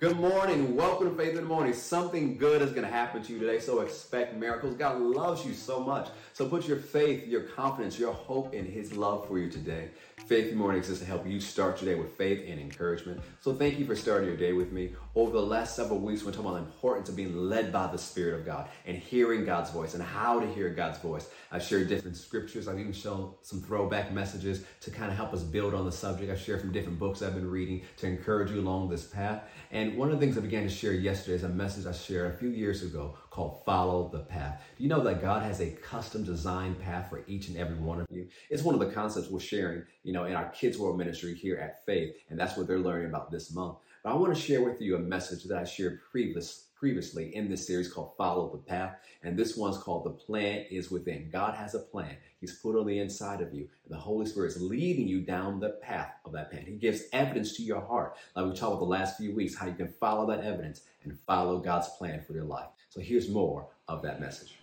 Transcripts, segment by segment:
Good morning. Welcome to Faith in the Morning. Something good is going to happen to you today, so expect miracles. God loves you so much. So put your faith, your confidence, your hope in His love for you today. Faith in the Morning exists to help you start your day with faith and encouragement. So thank you for starting your day with me. Over the last several weeks, we're talking about the importance of being led by the Spirit of God and hearing God's voice and how to hear God's voice. I've shared different scriptures. I've even shown some throwback messages to kind of help us build on the subject. I've shared from different books I've been reading to encourage you along this path. And one of the things I began to share yesterday is a message I shared a few years ago called Follow the Path. Do you know that God has a custom designed path for each and every one of you? It's one of the concepts we're sharing, you know, in our Kids World Ministry here at Faith, and that's what they're learning about this month. But I want to share with you a message that I shared previous, previously in this series called Follow the Path. And this one's called The Plan is Within. God has a plan. He's put on the inside of you. And the Holy Spirit is leading you down the path of that plan. He gives evidence to your heart. Like we talked about the last few weeks, how you can follow that evidence and follow God's plan for your life. So here's more of that message.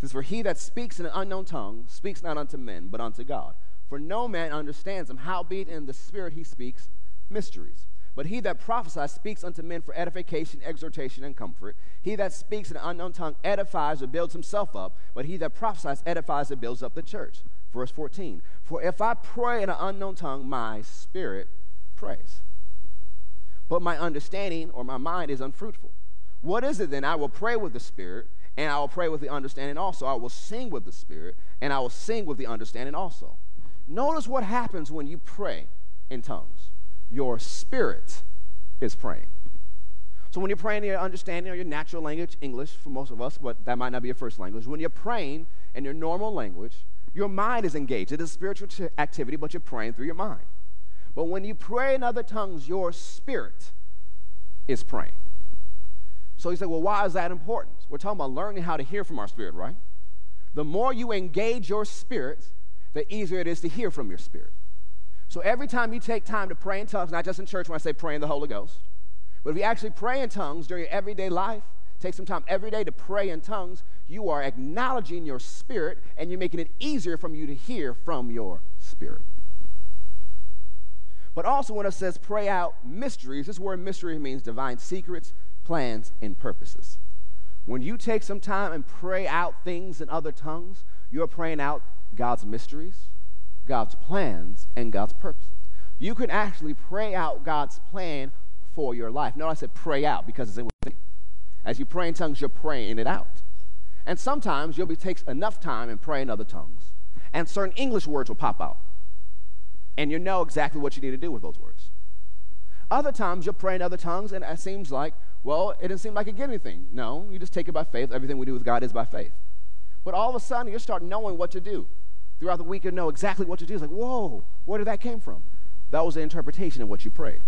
Says, For he that speaks in an unknown tongue speaks not unto men, but unto God. For no man understands him, howbeit in the Spirit he speaks mysteries. But he that prophesies speaks unto men for edification, exhortation, and comfort. He that speaks in an unknown tongue edifies or builds himself up, but he that prophesies edifies and builds up the church. Verse 14 For if I pray in an unknown tongue, my spirit prays. But my understanding or my mind is unfruitful. What is it then? I will pray with the spirit, and I will pray with the understanding also. I will sing with the spirit, and I will sing with the understanding also. Notice what happens when you pray in tongues your spirit is praying. So when you're praying in your understanding or your natural language, English for most of us, but that might not be your first language, when you're praying in your normal language, your mind is engaged. It is spiritual activity, but you're praying through your mind. But when you pray in other tongues, your spirit is praying. So you say, well, why is that important? We're talking about learning how to hear from our spirit, right? The more you engage your spirit, the easier it is to hear from your spirit. So every time you take time to pray in tongues, not just in church when I say pray in the Holy Ghost, but if you actually pray in tongues during your everyday life, take some time every day to pray in tongues, you are acknowledging your spirit and you're making it easier for you to hear from your spirit. But also, when it says pray out mysteries, this word mystery means divine secrets, plans, and purposes. When you take some time and pray out things in other tongues, you're praying out God's mysteries, God's plans and God's purposes. You can actually pray out God's plan for your life. Notice I said pray out because it's within. As you pray in tongues, you're praying it out. And sometimes you'll be takes enough time in other tongues, and certain English words will pop out. And you know exactly what you need to do with those words. Other times you'll pray in other tongues, and it seems like, well, it doesn't seem like it get anything. No, you just take it by faith. Everything we do with God is by faith. But all of a sudden, you start knowing what to do throughout the week and know exactly what to do. It's like, whoa, where did that came from? That was the interpretation of what you prayed.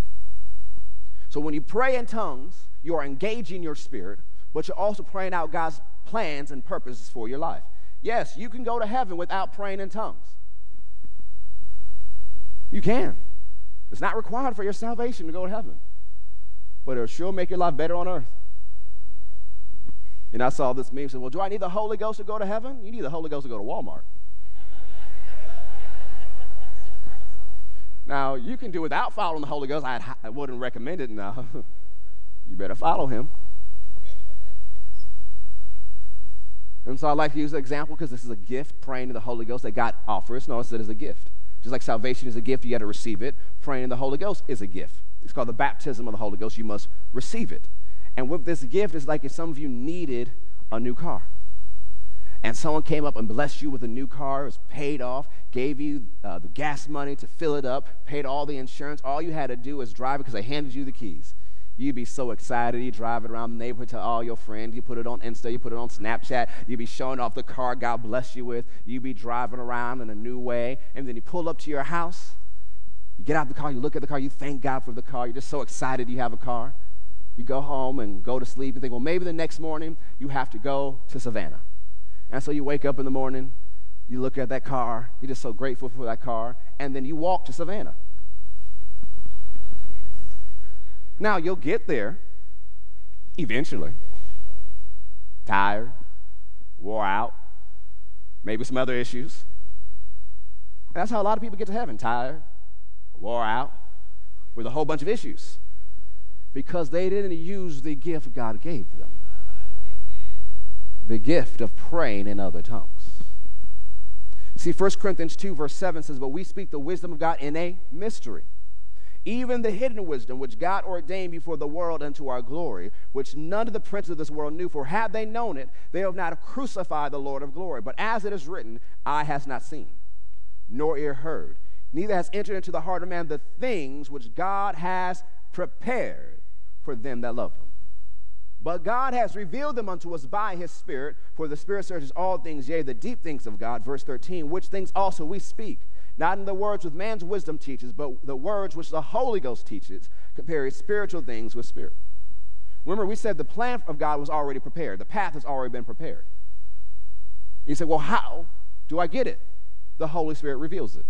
So when you pray in tongues, you are engaging your spirit, but you're also praying out God's plans and purposes for your life. Yes, you can go to heaven without praying in tongues. You can. It's not required for your salvation to go to heaven, but it'll sure make your life better on earth. And I saw this meme said, Well, do I need the Holy Ghost to go to heaven? You need the Holy Ghost to go to Walmart. Now, you can do without following the Holy Ghost. I'd, I wouldn't recommend it now. you better follow him. And so I like to use the example because this is a gift, praying to the Holy Ghost that God offers. Notice that it's a gift. Just like salvation is a gift, you got to receive it. Praying in the Holy Ghost is a gift. It's called the baptism of the Holy Ghost. You must receive it. And with this gift, it's like if some of you needed a new car and someone came up and blessed you with a new car, it was paid off, gave you uh, the gas money to fill it up, paid all the insurance, all you had to do was drive it because they handed you the keys. You'd be so excited. You drive it around the neighborhood to all your friends. You put it on Insta, you put it on Snapchat. You'd be showing off the car God bless you with. You'd be driving around in a new way. And then you pull up to your house. You get out the car, you look at the car, you thank God for the car. You're just so excited you have a car. You go home and go to sleep and think, well, maybe the next morning you have to go to Savannah. And so you wake up in the morning, you look at that car, you're just so grateful for that car, and then you walk to Savannah. Now you'll get there eventually. Tired, wore out, maybe some other issues. That's how a lot of people get to heaven tired, wore out, with a whole bunch of issues. because they didn't use the gift God gave them the gift of praying in other tongues. See, 1 Corinthians 2, verse 7 says, But we speak the wisdom of God in a mystery, even the hidden wisdom which God ordained before the world unto our glory, which none of the princes of this world knew. For had they known it, they have not have crucified the Lord of glory. But as it is written, eye has not seen, nor ear heard, neither has entered into the heart of man the things which God has prepared for them that love him. But God has revealed them unto us by his Spirit, for the Spirit searches all things, yea, the deep things of God. Verse 13, which things also we speak, not in the words which man's wisdom teaches, but the words which the Holy Ghost teaches, comparing spiritual things with spirit. Remember, we said the plan of God was already prepared, the path has already been prepared. You say, well, how do I get it? The Holy Spirit reveals it.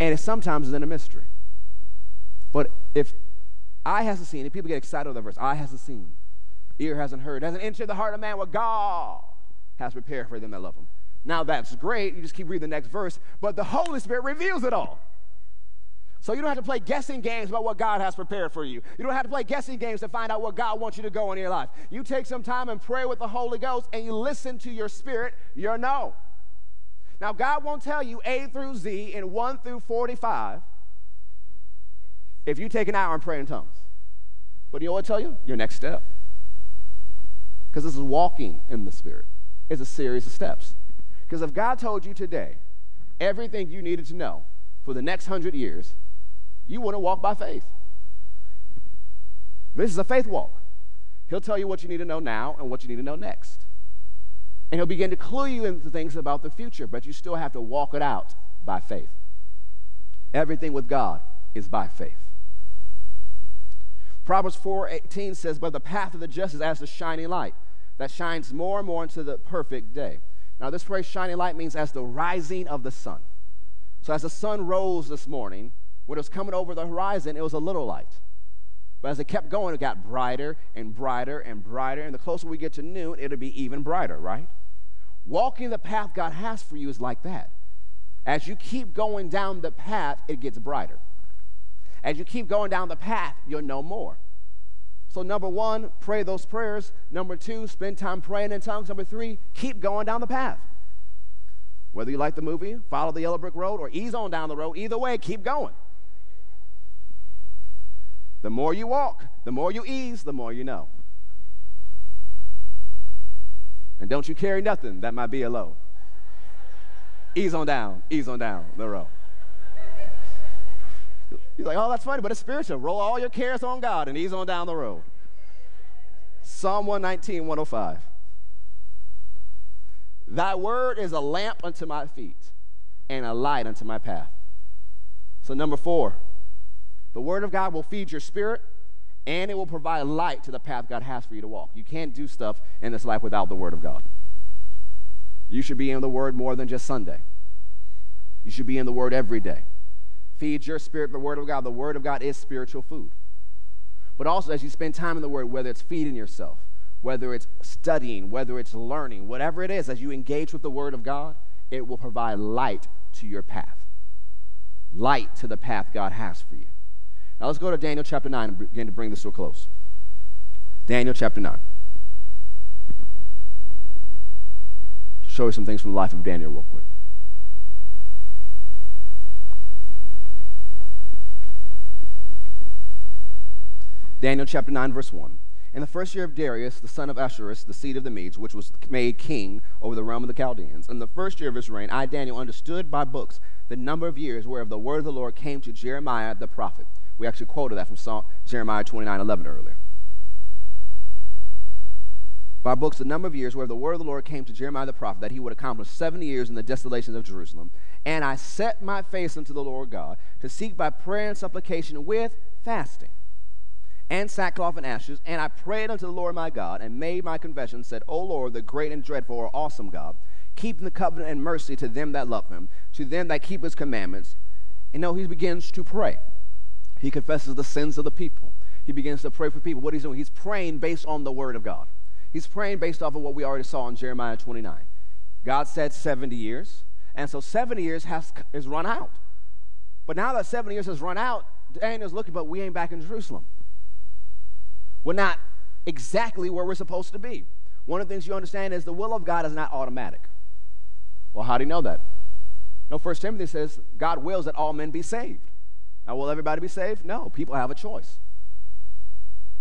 And it sometimes is in a mystery. But if eye hasn't seen and people get excited over the verse. Eye hasn't seen, ear hasn't heard, hasn't entered the heart of man what God has prepared for them that love him. Now that's great. You just keep reading the next verse, but the Holy Spirit reveals it all. So you don't have to play guessing games about what God has prepared for you. You don't have to play guessing games to find out what God wants you to go in your life. You take some time and pray with the Holy Ghost and you listen to your spirit, your no. Now, God won't tell you A through Z in 1 through 45 if you take an hour and pray in tongues. But you know what I tell you? Your next step. Because this is walking in the Spirit. It's a series of steps. Because if God told you today everything you needed to know for the next hundred years, you wouldn't walk by faith. This is a faith walk. He'll tell you what you need to know now and what you need to know next. And he'll begin to clue you into things about the future, but you still have to walk it out by faith. Everything with God is by faith. Proverbs 4:18 says, "But the path of the just is as the shining light that shines more and more into the perfect day." Now, this phrase "shining light" means as the rising of the sun. So, as the sun rose this morning, when it was coming over the horizon, it was a little light. But as it kept going, it got brighter and brighter and brighter. And the closer we get to noon, it'll be even brighter, right? Walking the path God has for you is like that. As you keep going down the path, it gets brighter. As you keep going down the path, you'll know more. So, number one, pray those prayers. Number two, spend time praying in tongues. Number three, keep going down the path. Whether you like the movie, follow the yellow brick road, or ease on down the road, either way, keep going. The more you walk, the more you ease, the more you know. And don't you carry nothing that might be a low. Ease on down, ease on down the road. He's like, oh, that's funny, but it's spiritual. Roll all your cares on God and ease on down the road. Psalm 119, 105. Thy word is a lamp unto my feet and a light unto my path. So, number four, the word of God will feed your spirit and it will provide light to the path God has for you to walk. You can't do stuff in this life without the word of God. You should be in the word more than just Sunday, you should be in the word every day feeds your spirit the Word of God. The Word of God is spiritual food. But also, as you spend time in the Word, whether it's feeding yourself, whether it's studying, whether it's learning, whatever it is, as you engage with the Word of God, it will provide light to your path. Light to the path God has for you. Now let's go to Daniel chapter 9 and begin to bring this to a close. Daniel chapter 9. Show you some things from the life of Daniel, real quick. Daniel chapter 9, verse 1. In the first year of Darius, the son of Ahasuerus, the seed of the Medes, which was made king over the realm of the Chaldeans, in the first year of his reign, I, Daniel, understood by books the number of years whereof the word of the Lord came to Jeremiah the prophet. We actually quoted that from Psalm, Jeremiah 29, 11 earlier. By books, the number of years where the word of the Lord came to Jeremiah the prophet that he would accomplish 70 years in the desolations of Jerusalem. And I set my face unto the Lord God to seek by prayer and supplication with fasting and sackcloth and ashes, and I prayed unto the Lord my God, and made my confession, said, O Lord, the great and dreadful or awesome God, keeping the covenant and mercy to them that love him, to them that keep his commandments. And now he begins to pray. He confesses the sins of the people. He begins to pray for people. What he's doing, he's praying based on the word of God. He's praying based off of what we already saw in Jeremiah 29. God said 70 years, and so 70 years has is run out. But now that 70 years has run out, Daniel's looking, but we ain't back in Jerusalem. We're not exactly where we're supposed to be. One of the things you understand is the will of God is not automatic. Well, how do you know that? No, First Timothy says God wills that all men be saved. Now, will everybody be saved? No, people have a choice.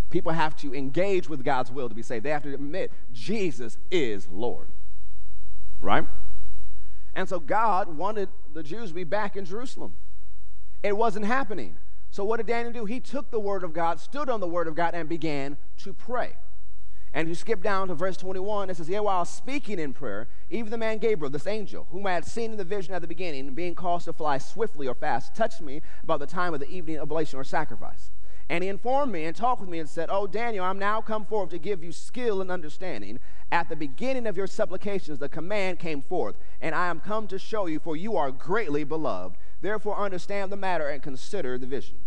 People have to engage with God's will to be saved. They have to admit Jesus is Lord. Right? And so God wanted the Jews to be back in Jerusalem. It wasn't happening. So what did Daniel do? He took the word of God, stood on the word of God, and began to pray. And you skip down to verse 21, it says, Yet while speaking in prayer, even the man Gabriel, this angel, whom I had seen in the vision at the beginning, being caused to fly swiftly or fast, touched me about the time of the evening oblation or sacrifice. And he informed me and talked with me and said, Oh, Daniel, I'm now come forth to give you skill and understanding. At the beginning of your supplications, the command came forth, and I am come to show you, for you are greatly beloved. Therefore, understand the matter and consider the vision.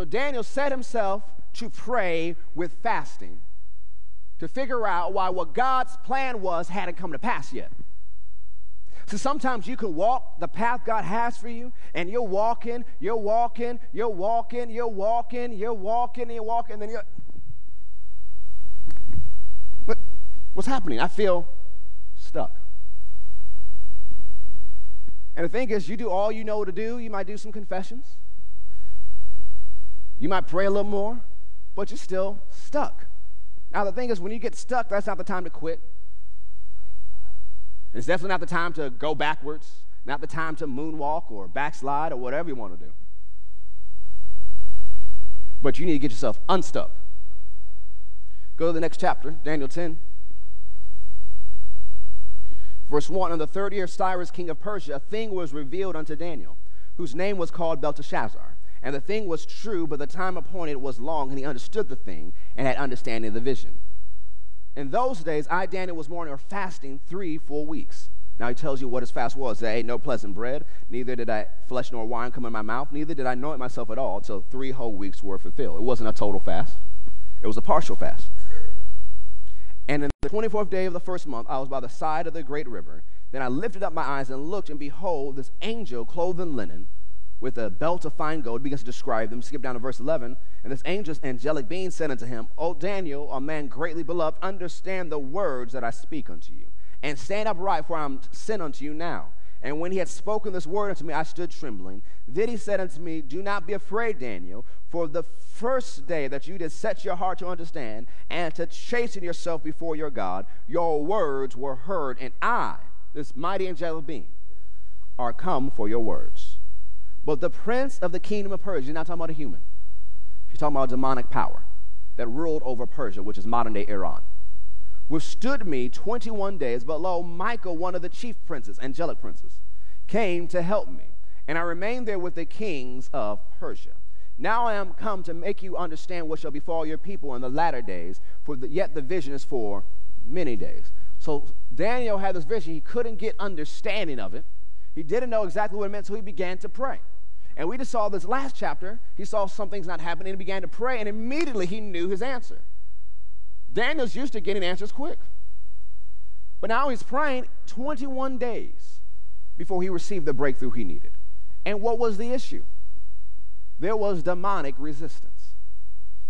So Daniel set himself to pray with fasting to figure out why what God's plan was hadn't come to pass yet. So sometimes you can walk the path God has for you, and you're walking, you're walking, you're walking, you're walking, you're walking, you're walking, and then you're. What, what's happening? I feel stuck. And the thing is, you do all you know to do. You might do some confessions. You might pray a little more, but you're still stuck. Now, the thing is, when you get stuck, that's not the time to quit. It's definitely not the time to go backwards, not the time to moonwalk or backslide or whatever you want to do. But you need to get yourself unstuck. Go to the next chapter, Daniel 10. Verse 1 On the third year of Cyrus, king of Persia, a thing was revealed unto Daniel, whose name was called Belteshazzar. And the thing was true, but the time appointed was long, and he understood the thing and had understanding of the vision. In those days, I, Daniel, was mourning or fasting three full weeks. Now he tells you what his fast was. I ate no pleasant bread, neither did I flesh nor wine come in my mouth, neither did I anoint myself at all until three whole weeks were fulfilled. It wasn't a total fast, it was a partial fast. And in the 24th day of the first month, I was by the side of the great river. Then I lifted up my eyes and looked, and behold, this angel clothed in linen with a belt of fine gold, begins to describe them. Skip down to verse 11. And this angelic being said unto him, O Daniel, a man greatly beloved, understand the words that I speak unto you, and stand upright, for I am sent unto you now. And when he had spoken this word unto me, I stood trembling. Then he said unto me, Do not be afraid, Daniel, for the first day that you did set your heart to understand and to chasten yourself before your God, your words were heard, and I, this mighty angelic being, are come for your words. But the prince of the kingdom of Persia, you're not talking about a human. She's talking about a demonic power that ruled over Persia, which is modern day Iran, withstood me 21 days. But lo, Michael, one of the chief princes, angelic princes, came to help me. And I remained there with the kings of Persia. Now I am come to make you understand what shall befall your people in the latter days, for the, yet the vision is for many days. So Daniel had this vision. He couldn't get understanding of it. He didn't know exactly what it meant, so he began to pray. And we just saw this last chapter. He saw something's not happening and he began to pray, and immediately he knew his answer. Daniel's used to getting answers quick. But now he's praying 21 days before he received the breakthrough he needed. And what was the issue? There was demonic resistance.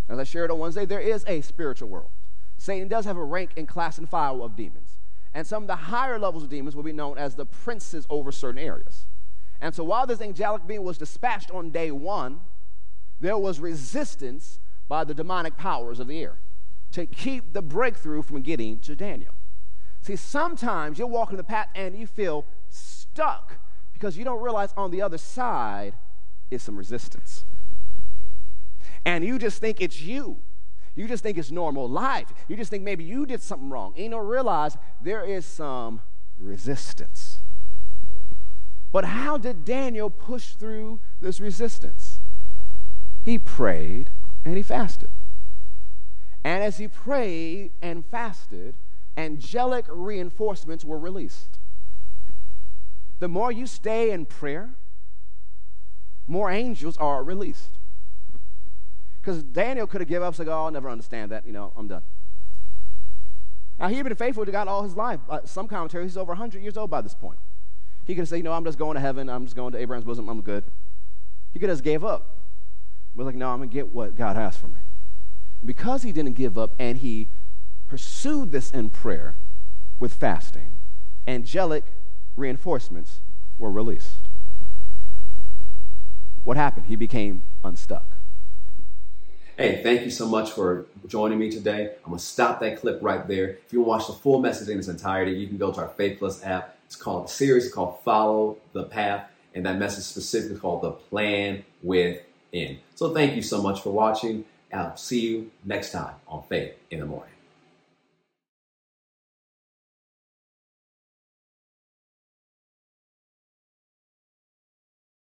As I shared on Wednesday, there is a spiritual world. Satan does have a rank and class and file of demons. And some of the higher levels of demons will be known as the princes over certain areas. And so while this angelic being was dispatched on day one, there was resistance by the demonic powers of the air to keep the breakthrough from getting to Daniel. See, sometimes you're walking the path and you feel stuck because you don't realize on the other side is some resistance. And you just think it's you. You just think it's normal life. You just think maybe you did something wrong. And you don't realize there is some resistance. But how did Daniel push through this resistance? He prayed and he fasted. And as he prayed and fasted, angelic reinforcements were released. The more you stay in prayer, more angels are released. Because Daniel could have given up, said, Oh, I'll never understand that. You know, I'm done. Now, he had been faithful to God all his life. Uh, some commentaries, he's over 100 years old by this point. He could have said, You know, I'm just going to heaven. I'm just going to Abraham's bosom. I'm good. He could have just gave up. But like, No, I'm going to get what God has for me. Because he didn't give up and he pursued this in prayer with fasting, angelic reinforcements were released. What happened? He became unstuck. Hey, thank you so much for joining me today. I'm going to stop that clip right there. If you want to watch the full message in its entirety, you can go to our Faith Plus app. It's called, series called Follow the Path, and that message specifically called The Plan Within. So thank you so much for watching. I'll see you next time on Faith in the Morning.